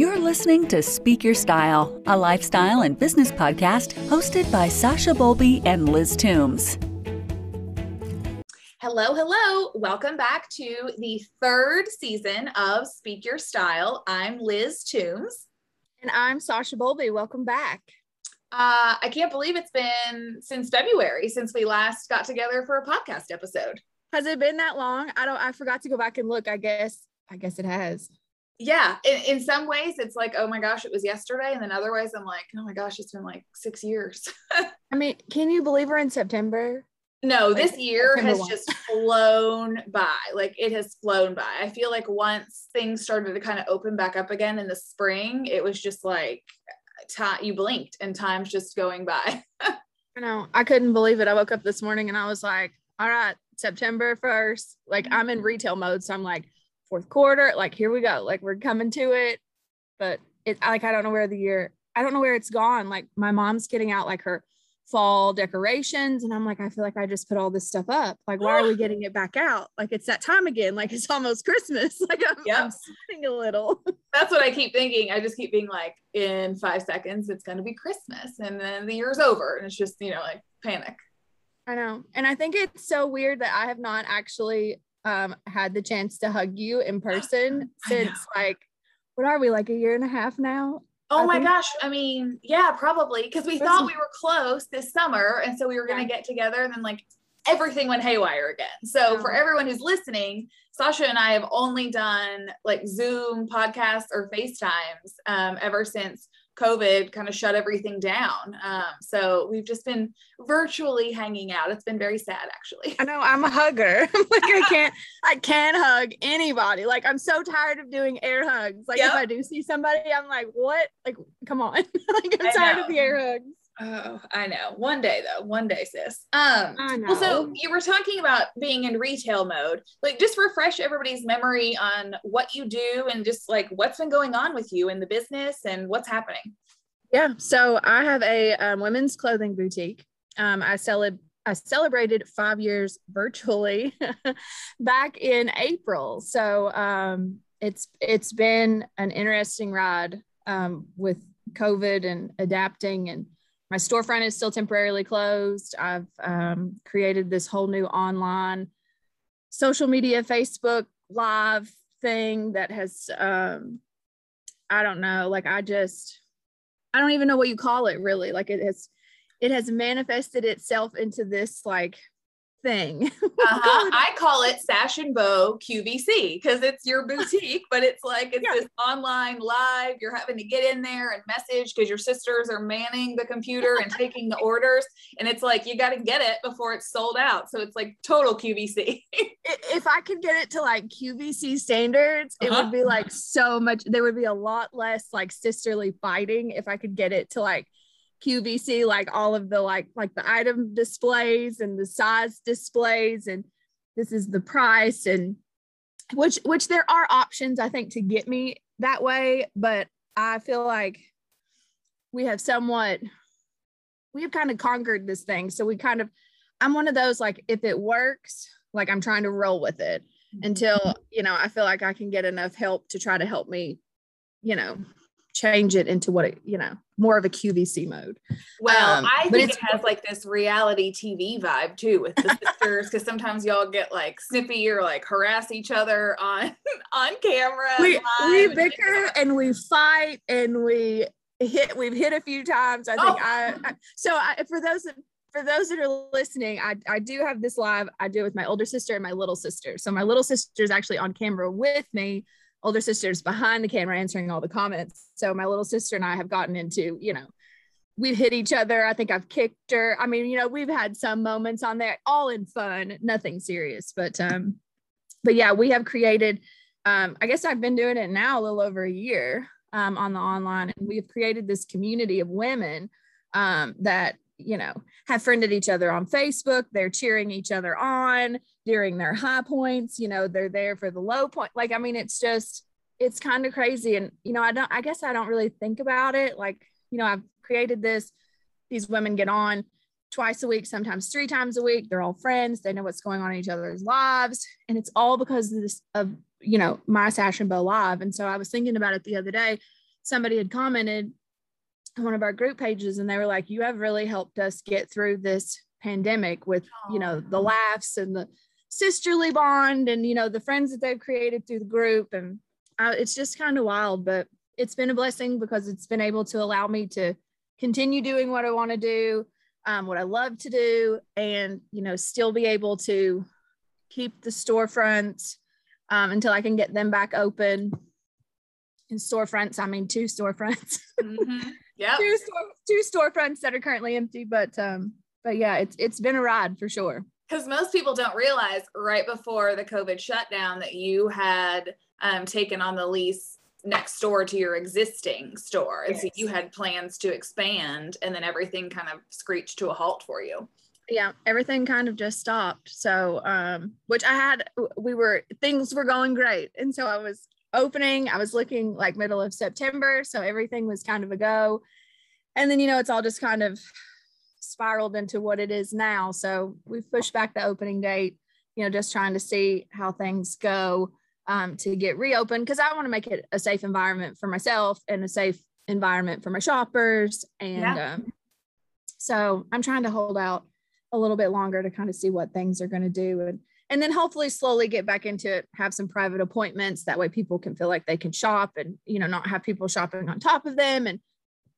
You're listening to Speak Your Style, a lifestyle and business podcast hosted by Sasha Bolby and Liz Toombs. Hello, hello. Welcome back to the third season of Speak Your Style. I'm Liz Toombs. And I'm Sasha Bolby. Welcome back. Uh, I can't believe it's been since February since we last got together for a podcast episode. Has it been that long? I don't I forgot to go back and look. I guess I guess it has. Yeah. In, in some ways it's like, oh my gosh, it was yesterday. And then other ways I'm like, oh my gosh, it's been like six years. I mean, can you believe we're in September? No, like, this year has just flown by. Like it has flown by. I feel like once things started to kind of open back up again in the spring, it was just like time you blinked and time's just going by. I know. I couldn't believe it. I woke up this morning and I was like, all right, September 1st. Like I'm in mm-hmm. retail mode. So I'm like, fourth quarter, like here we go. Like we're coming to it. But it like I don't know where the year, I don't know where it's gone. Like my mom's getting out like her fall decorations and i'm like i feel like i just put all this stuff up like why are we getting it back out like it's that time again like it's almost christmas like i'm, yep. I'm sweating a little that's what i keep thinking i just keep being like in five seconds it's going to be christmas and then the year's over and it's just you know like panic i know and i think it's so weird that i have not actually um had the chance to hug you in person since like what are we like a year and a half now Oh my gosh. I mean, yeah, probably because we thought we were close this summer. And so we were going to get together and then like everything went haywire again. So for everyone who's listening, Sasha and I have only done like Zoom podcasts or FaceTimes um, ever since COVID kind of shut everything down. Um, so we've just been virtually hanging out. It's been very sad, actually. I know I'm a hugger. like I can't, I can't hug anybody. Like I'm so tired of doing air hugs. Like yep. if I do see somebody, I'm like, what? Like, come on. like I'm I tired know. of the air hugs. Oh, I know. One day though, one day, sis. Um. Well, so you were talking about being in retail mode. Like, just refresh everybody's memory on what you do and just like what's been going on with you in the business and what's happening. Yeah. So I have a um, women's clothing boutique. Um, I sell it. I celebrated five years virtually back in April. So um, it's it's been an interesting ride um, with COVID and adapting and my storefront is still temporarily closed. I've um, created this whole new online social media, Facebook live thing that has, um, I don't know, like I just, I don't even know what you call it really. Like it has, it has manifested itself into this like thing. uh-huh. I call it Sash and Bow QVC because it's your boutique, but it's like it's yeah. this online live. You're having to get in there and message because your sisters are manning the computer and taking the orders. And it's like you got to get it before it's sold out. So it's like total QVC. if I could get it to like QVC standards, it uh-huh. would be like so much, there would be a lot less like sisterly fighting if I could get it to like QVC, like all of the like like the item displays and the size displays, and this is the price, and which which there are options I think to get me that way, but I feel like we have somewhat we have kind of conquered this thing. So we kind of I'm one of those like if it works, like I'm trying to roll with it mm-hmm. until you know I feel like I can get enough help to try to help me, you know, change it into what it, you know, more of a QVC mode. Well, um, I think it has like this reality TV vibe too with the sisters because sometimes y'all get like snippy or like harass each other on on camera. We, we bicker and we fight and we hit. We've hit a few times. I think oh. I, I. So I, for those for those that are listening, I, I do have this live. I do it with my older sister and my little sister. So my little sister is actually on camera with me older sister's behind the camera answering all the comments. So my little sister and I have gotten into, you know, we've hit each other. I think I've kicked her. I mean, you know, we've had some moments on there, all in fun, nothing serious. But um, but yeah, we have created. Um, I guess I've been doing it now a little over a year um, on the online, and we've created this community of women um, that you know, have friended each other on Facebook. They're cheering each other on during their high points. You know, they're there for the low point. Like, I mean, it's just, it's kind of crazy. And, you know, I don't, I guess I don't really think about it. Like, you know, I've created this, these women get on twice a week, sometimes three times a week. They're all friends. They know what's going on in each other's lives. And it's all because of this, of, you know, my Sash and Bow Live. And so I was thinking about it the other day somebody had commented on one of our group pages and they were like, you have really helped us get through this pandemic with, you know, the laughs and the sisterly bond and, you know, the friends that they've created through the group. And I, it's just kind of wild, but it's been a blessing because it's been able to allow me to continue doing what I want to do, um, what I love to do, and, you know, still be able to keep the storefronts um, until I can get them back open. In storefronts, I mean two storefronts. Mm-hmm. Yeah. two, store, two storefronts that are currently empty, but um, but yeah, it's it's been a ride for sure. Because most people don't realize right before the COVID shutdown that you had um, taken on the lease next door to your existing store. And yes. so you had plans to expand and then everything kind of screeched to a halt for you. Yeah, everything kind of just stopped. So um which I had we were things were going great. And so I was opening. I was looking like middle of September, so everything was kind of a go. And then you know it's all just kind of spiraled into what it is now. So we've pushed back the opening date, you know, just trying to see how things go um, to get reopened because I want to make it a safe environment for myself and a safe environment for my shoppers. And yeah. um, so I'm trying to hold out a little bit longer to kind of see what things are going to do and and then hopefully slowly get back into it have some private appointments that way people can feel like they can shop and you know not have people shopping on top of them and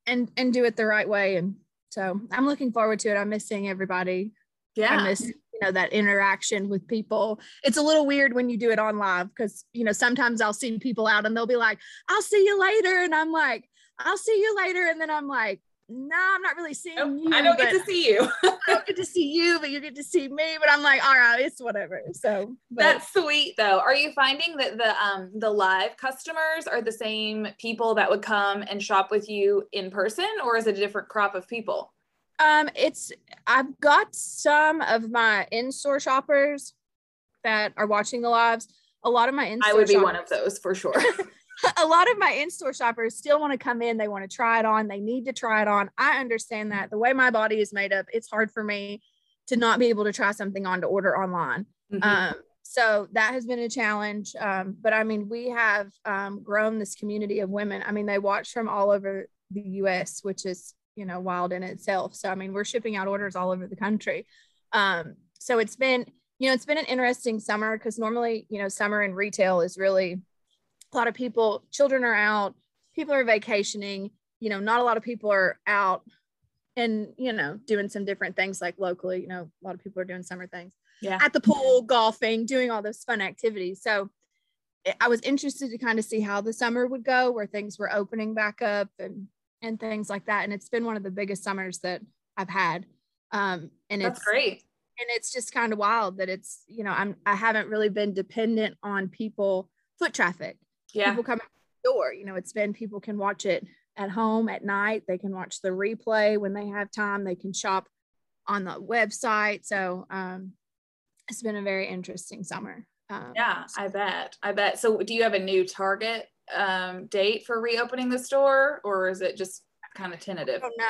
and and do it the right way and so i'm looking forward to it. I'm missing everybody. Yeah. i miss you know that interaction with people. It's a little weird when you do it on live because you know sometimes i'll see people out and they'll be like i'll see you later. And i'm like i'll see you later. And then i'm like no, nah, I'm not really seeing nope, you. I don't get to see you. I don't get to see you, but you get to see me. But I'm like, all right, it's whatever. So but. that's sweet though. Are you finding that the um the live customers are the same people that would come and shop with you in person, or is it a different crop of people? Um, it's I've got some of my in-store shoppers that are watching the lives. A lot of my in-store I would be shoppers, one of those for sure. a lot of my in-store shoppers still want to come in they want to try it on they need to try it on. I understand that. The way my body is made up it's hard for me to not be able to try something on to order online. Mm-hmm. um, so that has been a challenge um, but i mean we have um, grown this community of women. I mean they watch from all over the us which is you know wild in itself. So i mean we're shipping out orders all over the country. Um, so it's been you know it's been an interesting summer because normally you know summer in retail is really a lot of people, children are out, people are vacationing, you know, not a lot of people are out and, you know, doing some different things like locally, you know, a lot of people are doing summer things. Yeah. At the pool, golfing, doing all those fun activities. So I was interested to kind of see how the summer would go where things were opening back up and and things like that. And it's been one of the biggest summers that I've had. Um and That's it's great. And it's just kind of wild that it's, you know, I'm I haven't really been dependent on people foot traffic yeah. people come the door. You know, it's been people can watch it at home at night. They can watch the replay when they have time. They can shop on the website. So um, it's been a very interesting summer. Um, yeah, I bet. I bet. So, do you have a new target um, date for reopening the store, or is it just kind of tentative? I don't know.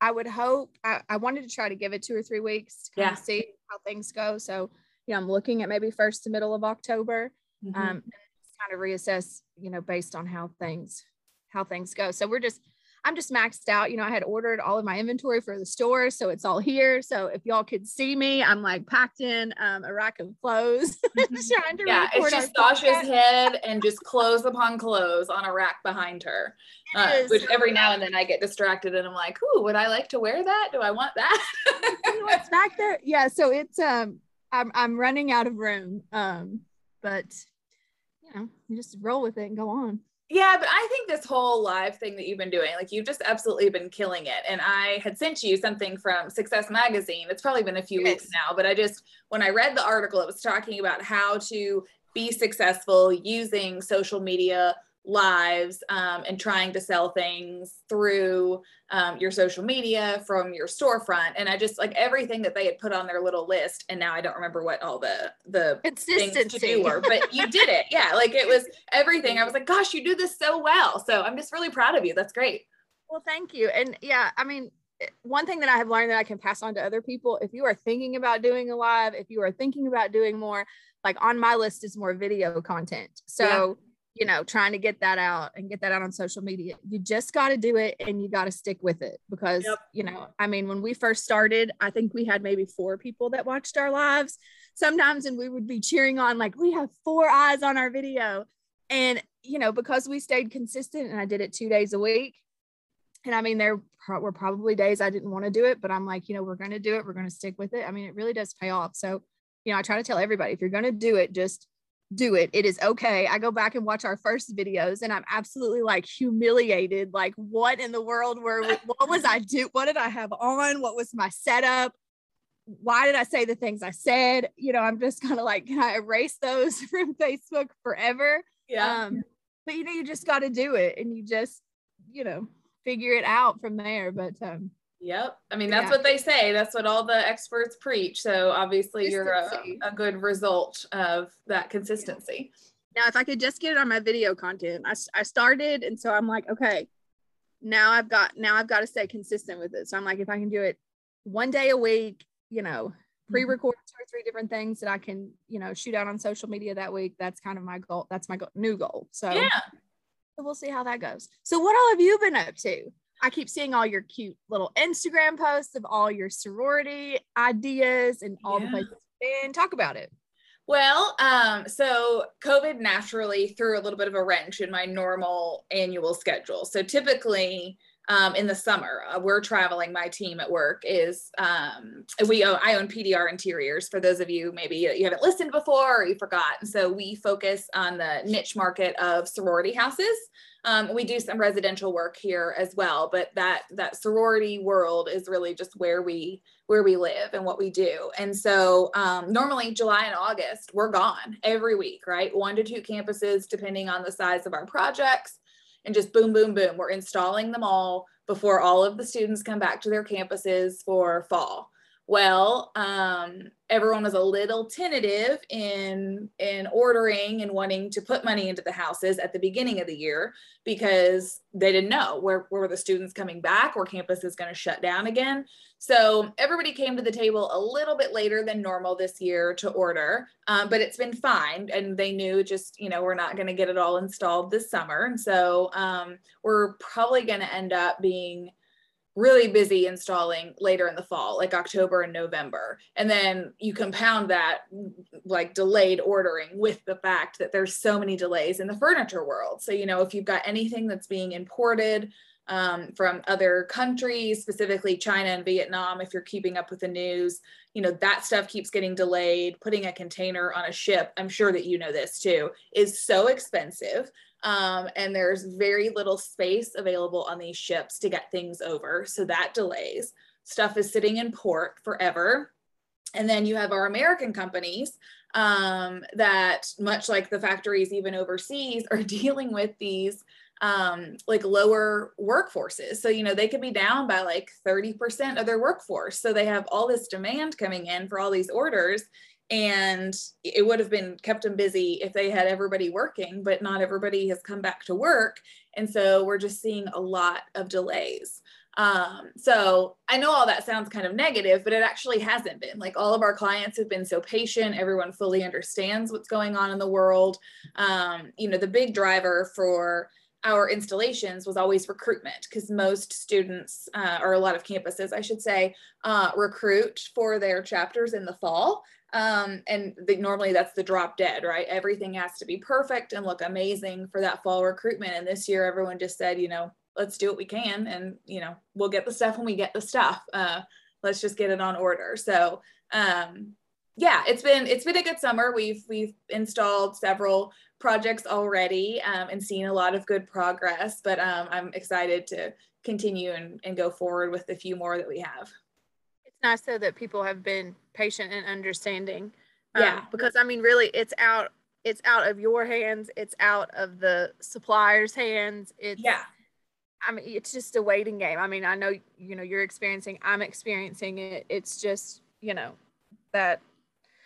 I, I would hope. I, I, wanted to try to give it two or three weeks to yeah. see how things go. So, you know, I'm looking at maybe first to middle of October. Mm-hmm. Um, kind of reassess, you know, based on how things how things go. So we're just I'm just maxed out. You know, I had ordered all of my inventory for the store, so it's all here. So if y'all could see me, I'm like packed in um, a rack of clothes, trying to yeah. It's just Sasha's head and just clothes upon clothes on a rack behind her. Uh, which every now and then I get distracted and I'm like, "Ooh, would I like to wear that? Do I want that?" you know what's back there? Yeah. So it's um, I'm I'm running out of room. Um, but you know, you just roll with it and go on. Yeah, but I think this whole live thing that you've been doing, like you've just absolutely been killing it. And I had sent you something from Success Magazine. It's probably been a few yes. weeks now, but I just, when I read the article, it was talking about how to be successful using social media lives um, and trying to sell things through um, your social media from your storefront. And i just like everything that they had put on their little list and now i don't remember what all the the things to do were but you did it. Yeah like it was everything. I was like gosh you do this so well. So i'm just really proud of you. That's great. Well thank you. And yeah i mean eh, one thing that I have learned that I can pass on to other people if you are thinking about doing a live, if you are thinking about doing more, like on my list is more video content. So you know, trying to get that out and get that out on social media. You just got to do it and you got to stick with it because, yep. you know, I mean, when we first started, I think we had maybe four people that watched our lives sometimes, and we would be cheering on, like, we have four eyes on our video. And, you know, because we stayed consistent and I did it two days a week. And I mean, there were probably days I didn't want to do it, but I'm like, you know, we're going to do it. We're going to stick with it. I mean, it really does pay off. So, you know, I try to tell everybody if you're going to do it, just do it. It is okay. I go back and watch our first videos and I'm absolutely like humiliated. Like, what in the world were, what was I do? What did I have on? What was my setup? Why did I say the things I said? You know, I'm just kind of like, can I erase those from Facebook forever? Yeah. Um, but you know, you just got to do it and you just, you know, figure it out from there. But um, Yep. I mean, that's yeah. what they say. That's what all the experts preach. So obviously you're a, a, good result of that consistency. Now, if I could just get it on my video content, I, I started. And so I'm like, okay, now I've got, now I've got to stay consistent with it. So I'm like, if I can do it one day a week, you know, mm-hmm. pre-record two or three different things that I can, you know, shoot out on social media that week. That's kind of my goal. That's my new goal. So yeah, we'll see how that goes. So what all have you been up to? I keep seeing all your cute little Instagram posts of all your sorority ideas and all yeah. the places and talk about it. Well, um, so COVID naturally threw a little bit of a wrench in my normal annual schedule. So typically, um, in the summer, uh, we're traveling. My team at work is um, we own, I own PDR Interiors. For those of you maybe you haven't listened before or you forgot, so we focus on the niche market of sorority houses. Um, we do some residential work here as well, but that that sorority world is really just where we where we live and what we do. And so um, normally July and August we're gone every week, right? One to two campuses depending on the size of our projects, and just boom, boom, boom. We're installing them all before all of the students come back to their campuses for fall well um, everyone was a little tentative in in ordering and wanting to put money into the houses at the beginning of the year because they didn't know where, where were the students coming back or campus is going to shut down again. So everybody came to the table a little bit later than normal this year to order um, but it's been fine and they knew just you know we're not going to get it all installed this summer. And so um, we're probably going to end up being really busy installing later in the fall, like October and November. And then you compound that like delayed ordering with the fact that there's so many delays in the furniture world. So, you know, if you've got anything that's being imported um, from other countries, specifically China and Vietnam, if you're keeping up with the news, you know, that stuff keeps getting delayed. Putting a container on a ship, I'm sure that you know this too, is so expensive um, and there's very little space available on these ships to get things over. So that delays. Stuff is sitting in port forever. And then you have our American companies um, that, much like the factories even overseas, are dealing with these um, like lower workforces. So, you know, they could be down by like 30% of their workforce. So they have all this demand coming in for all these orders and it would have been kept them busy if they had everybody working but not everybody has come back to work. And so we're just seeing a lot of delays. Um, so i know all that sounds kind of negative but it actually hasn't been. Like all of our clients have been so patient. Everyone fully understands what's going on in the world. Um, you know the big driver for our installations was always recruitment because most students uh, or a lot of campuses i should say uh, recruit for their chapters in the fall um, and the, normally that's the drop dead, right? Everything has to be perfect and look amazing for that fall recruitment. And this year, everyone just said, you know, let's do what we can, and you know, we'll get the stuff when we get the stuff. Uh, let's just get it on order. So, um, yeah, it's been it's been a good summer. We've we've installed several projects already um, and seen a lot of good progress. But um, I'm excited to continue and, and go forward with the few more that we have nice though that people have been patient and understanding. Um, yeah. Because I mean, really, it's out. It's out of your hands. It's out of the supplier's hands. It's yeah. I mean, it's just a waiting game. I mean, I know you know you're experiencing. I'm experiencing it. It's just you know that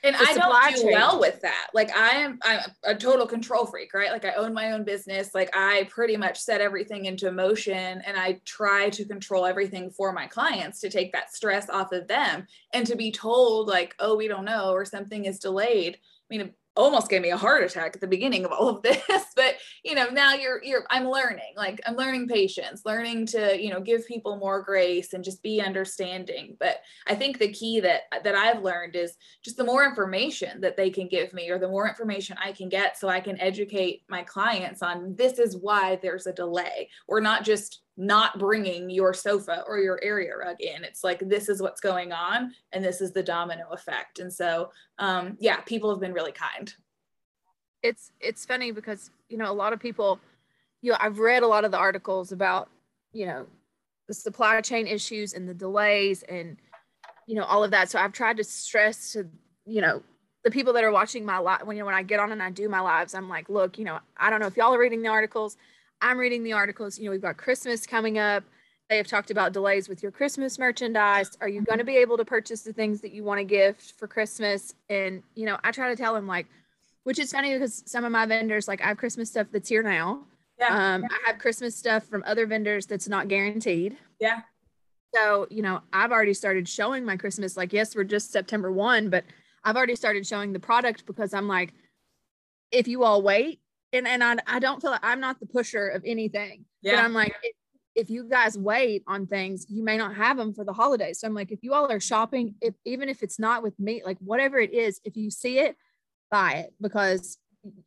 and I don't do well with that. Like I am I'm a total control freak, right? Like I own my own business. Like I pretty much set everything into motion and I try to control everything for my clients to take that stress off of them and to be told like, "Oh, we don't know" or something is delayed. I mean, almost gave me a heart attack at the beginning of all of this but you know now you're you're i'm learning like i'm learning patience learning to you know give people more grace and just be understanding. But i think the key that that i've learned is just the more information that they can give me or the more information i can get so i can educate my clients on this is why there's a delay we're not just not bringing your sofa or your area rug in. It's like this is what's going on, and this is the domino effect. And so, um, yeah, people have been really kind. It's it's funny because you know a lot of people, you know, I've read a lot of the articles about you know the supply chain issues and the delays and you know all of that. So I've tried to stress to you know the people that are watching my live when you know when I get on and I do my lives, I'm like, look, you know, I don't know if y'all are reading the articles I'm reading the articles. You know, we've got Christmas coming up. They have talked about delays with your Christmas merchandise. Are you going to be able to purchase the things that you want to gift for Christmas? And, you know, I try to tell them, like, which is funny because some of my vendors, like, I have Christmas stuff that's here now. Yeah. Um, I have Christmas stuff from other vendors that's not guaranteed. Yeah. So, you know, I've already started showing my Christmas. Like, yes, we're just September 1, but I've already started showing the product because I'm like, if you all wait, and and I, I don't feel like I'm not the pusher of anything. Yeah. But I'm like, if, if you guys wait on things, you may not have them for the holidays. So I'm like, if you all are shopping, if even if it's not with me, like whatever it is, if you see it, buy it because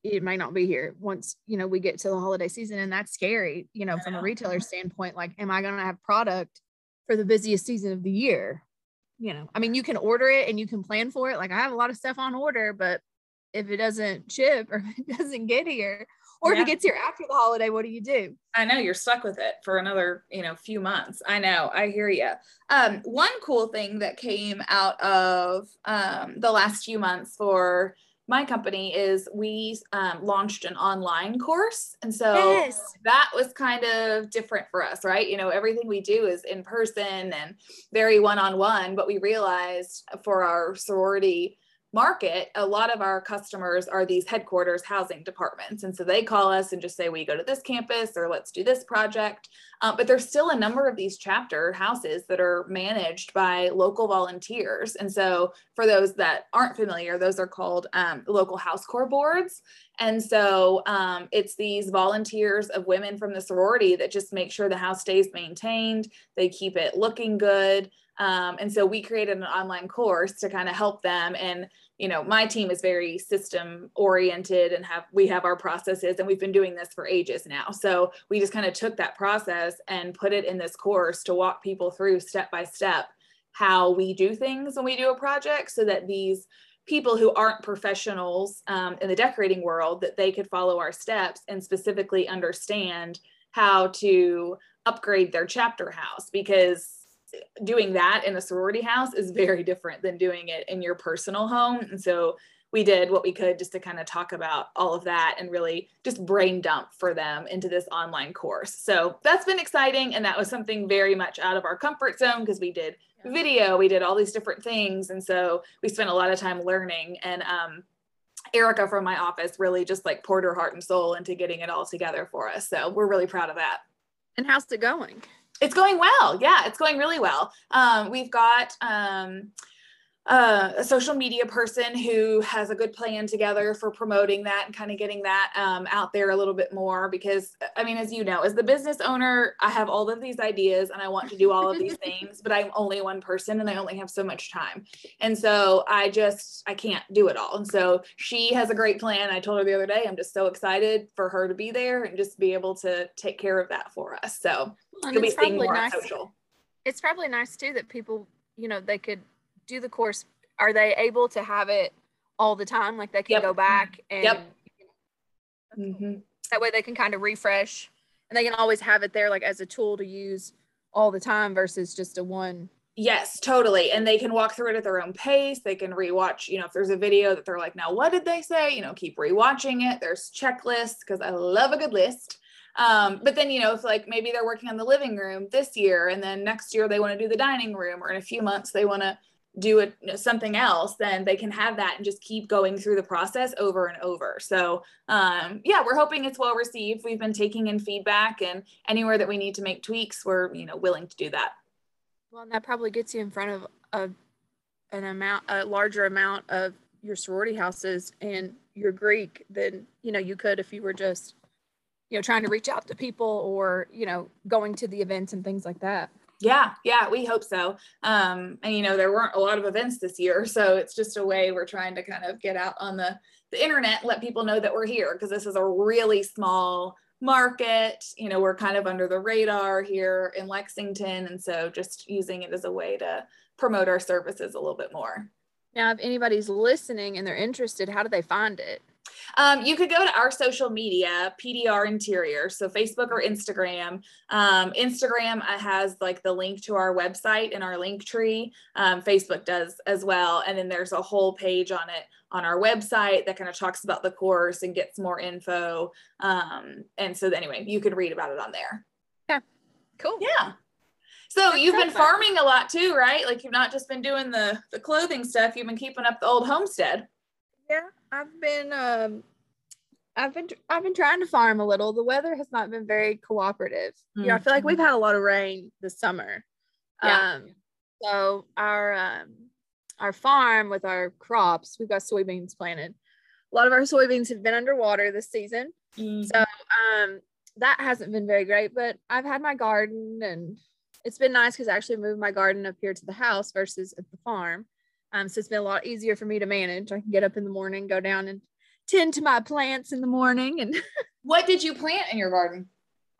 it may not be here once you know we get to the holiday season and that's scary you know from a retailer standpoint like am i going to have product for the busiest season of the year you know i mean you can order it and you can plan for it like i have a lot of stuff on order but if it doesn't ship or if it doesn't get here or yeah. if it gets here after the holiday what do you do? I know you're stuck with it for another you know few months. I know i hear you um, one cool thing that came out of um, the last few months for my company is we um, launched an online course. And so yes. that was kind of different for us right? You know everything we do is in person and very one-on-one but we realized for our sorority market, a lot of our customers are these headquarters housing departments. And so they call us and just say, we go to this campus or let's do this project. Um, but there's still a number of these chapter houses that are managed by local volunteers. And so for those that aren't familiar, those are called um, local house corp boards. And so um, it's these volunteers of women from the sorority that just make sure the house stays maintained, they keep it looking good. Um, and so we created an online course to kind of help them. And, you know, my team is very system oriented and have, we have our processes and we've been doing this for ages now. So we just kind of took that process and put it in this course to walk people through step by step how we do things when we do a project so that these people who aren't professionals um, in the decorating world that they could follow our steps and specifically understand how to upgrade their chapter house because doing that in a sorority house is very different than doing it in your personal home. And so we did what we could just to kind of talk about all of that and really just brain dump for them into this online course. So that's been exciting. And that was something very much out of our comfort zone because we did video, we did all these different things. And so we spent a lot of time learning. And um, Erica from my office really just like poured her heart and soul into getting it all together for us. So we're really proud of that. And how's it going? It's going well. Yeah, it's going really well. Um, we've got um, uh, a social media person who has a good plan together for promoting that and kind of getting that um, out there a little bit more because i mean as you know as the business owner i have all of these ideas and i want to do all of these things but i'm only one person and i only have so much time. And so i just i can't do it all. And so she has a great plan. I told her the other day i'm just so excited for her to be there and just be able to take care of that for us. So well, it's probably nice. social. it's probably nice too that people you know they could do the course, are they able to have it all the time? Like they can yep. go back and yep. mm-hmm. that way they can kind of refresh and they can always have it there like as a tool to use all the time versus just a one Yes, totally. And they can walk through it at their own pace. They can rewatch, you know, if there's a video that they're like, now what did they say? You know, keep rewatching it. There's checklists because I love a good list. Um, but then, you know, if like maybe they're working on the living room this year and then next year they want to do the dining room or in a few months they want to do it something else then they can have that and just keep going through the process over and over. So um, yeah we're hoping it's well received. We've been taking in feedback and anywhere that we need to make tweaks we're you know willing to do that. Well and that probably gets you in front of a an amount a larger amount of your sorority houses and you're Greek than you know you could if you were just you know trying to reach out to people or you know going to the events and things like that. Yeah, yeah, we hope so. Um, and you know, there weren't a lot of events this year, so it's just a way we're trying to kind of get out on the the internet, let people know that we're here because this is a really small market. You know, we're kind of under the radar here in Lexington, and so just using it as a way to promote our services a little bit more. Now, if anybody's listening and they're interested, how do they find it? Um, you could go to our social media, PDR Interior, so Facebook or Instagram. Um, Instagram uh, has like the link to our website and our Linktree. Um, Facebook does as well, and then there's a whole page on it on our website that kind of talks about the course and gets more info. Um, and so anyway, you can read about it on there. Yeah, cool. Yeah. So you've been farming a lot too, right? Like you've not just been doing the the clothing stuff. You've been keeping up the old homestead. Yeah, I've been um I've been I've been trying to farm a little. The weather has not been very cooperative. Mm-hmm. You know, I feel like we've had a lot of rain this summer. Yeah. Um so our um our farm with our crops, we've got soybeans planted. A lot of our soybeans have been underwater this season. Mm-hmm. So um that hasn't been very great, but I've had my garden and it's been nice because I actually moved my garden up here to the house versus at the farm. Um, so it's been a lot easier for me to manage. I can get up in the morning, go down and tend to my plants in the morning. And what did you plant in your garden?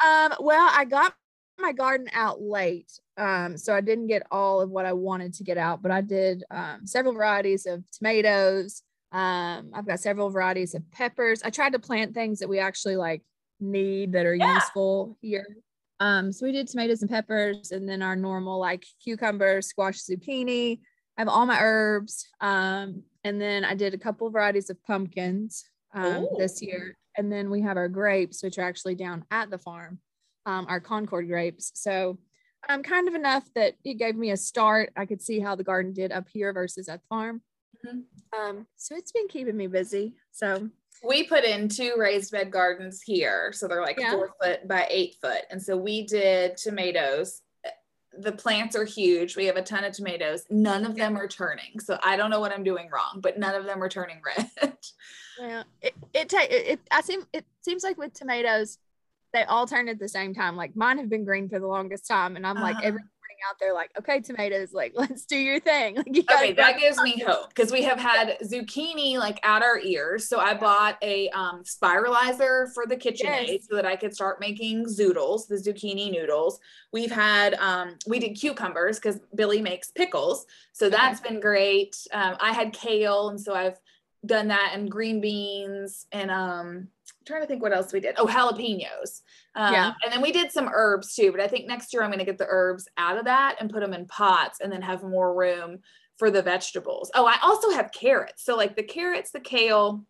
Um, well, I got my garden out late. Um, so I didn't get all of what I wanted to get out, but I did um, several varieties of tomatoes. Um, I've got several varieties of peppers. I tried to plant things that we actually like need that are yeah. useful here. Um, so we did tomatoes and peppers, and then our normal like cucumber, squash, zucchini. I have all my herbs. Um, and then I did a couple varieties of pumpkins um, this year. And then we have our grapes, which are actually down at the farm, um, our Concord grapes. So um, kind of enough that it gave me a start. I could see how the garden did up here versus at the farm. Mm-hmm. Um, so it's been keeping me busy. So we put in two raised bed gardens here. So they're like yeah. four foot by eight foot. And so we did tomatoes. The plants are huge. We have a ton of tomatoes. None of them are turning. So I don't know what I'm doing wrong, but none of them are turning red. yeah. It it, it, it I seem it seems like with tomatoes, they all turn at the same time. Like mine have been green for the longest time. And I'm uh-huh. like every out there like, okay, tomatoes, like let's do your thing. Like, you okay, that gives me hope because we have had zucchini like at our ears. So I bought a um, spiralizer for the KitchenAid yes. so that I could start making zoodles, the zucchini noodles. We've had um, we did cucumbers because Billy makes pickles, so that's been great. Um, I had kale, and so I've done that and green beans and um trying to think what else we did. Oh, jalapenos. Um, yeah. And then we did some herbs too, but I think next year I'm going to get the herbs out of that and put them in pots and then have more room for the vegetables. Oh, I also have carrots. So, like the carrots, the kale,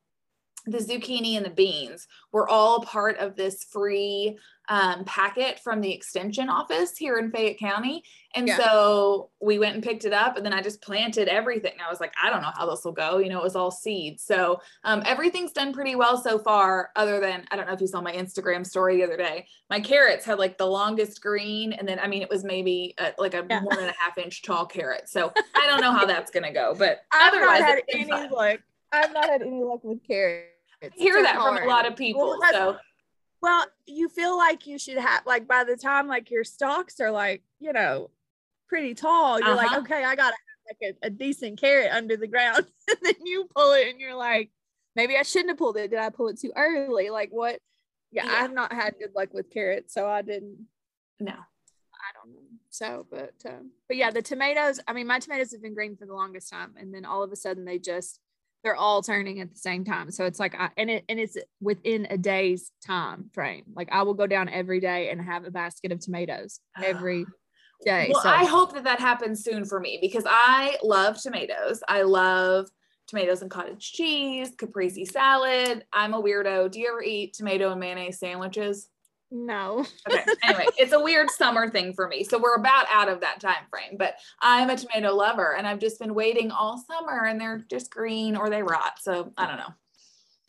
the zucchini, and the beans were all part of this free um, packet from the extension office here in Fayette County. And yeah. so we went and picked it up and then I just planted everything. I was like, I don't know how this will go. You know, it was all seeds. So um, everything's done pretty well so far, other than, I don't know if you saw my Instagram story the other day. My carrots had like the longest green. And then, I mean, it was maybe a, like a yeah. one and a half inch tall carrot. So I don't know how that's going to go, but I've otherwise, not had any luck. I've not had any luck with carrots. I hear that hard. from a lot of people. Well, so well, you feel like you should have like by the time like your stalks are like, you know, pretty tall, you're uh-huh. like, okay, I gotta have like a, a decent carrot under the ground. and then you pull it and you're like, maybe I shouldn't have pulled it. Did I pull it too early? Like what? Yeah, yeah. I've not had good luck with carrots, so I didn't. No. I don't know. So, but um, but yeah, the tomatoes. I mean, my tomatoes have been green for the longest time, and then all of a sudden they just they're all turning at the same time. So it's like I and it and it's within a day's time frame. Like I will go down every day and have a basket of tomatoes every day. Well, so. I hope that that happens soon for me because I love tomatoes. I love tomatoes and cottage cheese, caprese salad. I'm a weirdo. Do you ever eat tomato and mayonnaise sandwiches? No. okay. Anyway, it's a weird summer thing for me. So we're about out of that time frame. But I'm a tomato lover and I've just been waiting all summer and they're just green or they rot. So I don't know.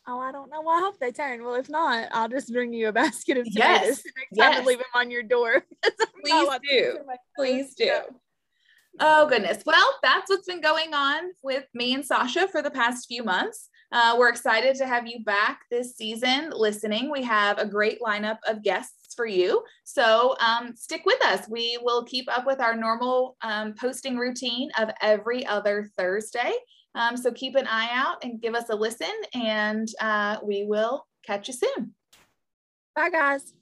Oh, I don't know. Well, I hope they turn. Well, if not, I'll just bring you a basket of tomatoes yes. next yes. time leave them on your door. Please do. Please do. Oh, goodness. Well, that's what's been going on with me and Sasha for the past few months. Uh, we're excited to have you back this season listening. We have a great lineup of guests for you. So um, stick with us. We will keep up with our normal um, posting routine of every other Thursday. Um, so keep an eye out and give us a listen, and uh, we will catch you soon. Bye, guys.